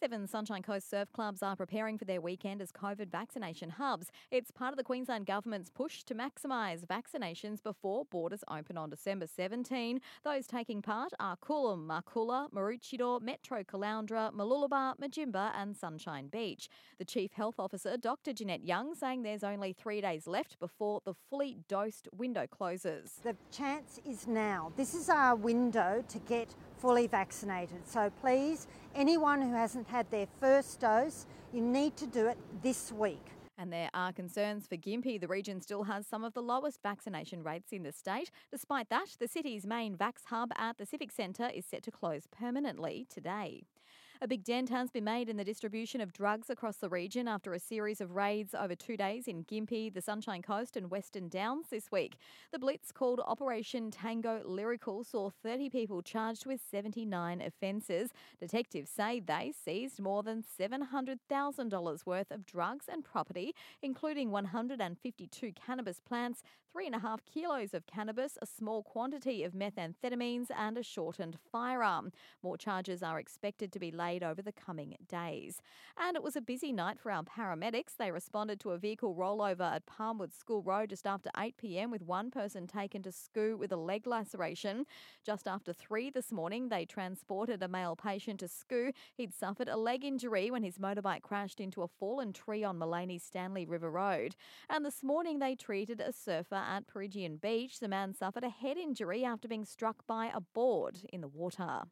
Seven Sunshine Coast surf clubs are preparing for their weekend as COVID vaccination hubs. It's part of the Queensland Government's push to maximise vaccinations before borders open on December 17. Those taking part are Coolum, Marcoola, Maroochydore, Metro Caloundra, Mooloolaba, Mudjimba, and Sunshine Beach. The Chief Health Officer, Dr. Jeanette Young, saying there's only three days left before the fully dosed window closes. The chance is now. This is our window to get fully vaccinated. So please, anyone who hasn't had their first dose, you need to do it this week. And there are concerns for Gympie. The region still has some of the lowest vaccination rates in the state. Despite that, the city's main Vax hub at the Civic Centre is set to close permanently today. A big dent has been made in the distribution of drugs across the region after a series of raids over two days in Gympie, the Sunshine Coast, and Western Downs this week. The blitz called Operation Tango Lyrical saw 30 people charged with 79 offences. Detectives say they seized more than $700,000 worth of drugs and property, including 152 cannabis plants, three and a half kilos of cannabis, a small quantity of methamphetamines, and a shortened firearm. More charges are expected to be laid over the coming days. And it was a busy night for our paramedics. They responded to a vehicle rollover at Palmwood School Road just after 8 pm with one person taken to SCOO with a leg laceration. Just after 3 this morning, they transported a male patient to SCOO. He'd suffered a leg injury when his motorbike crashed into a fallen tree on Maleny Stanley River Road. And this morning, they treated a surfer at Peregian Beach. The man suffered a head injury after being struck by a board in the water.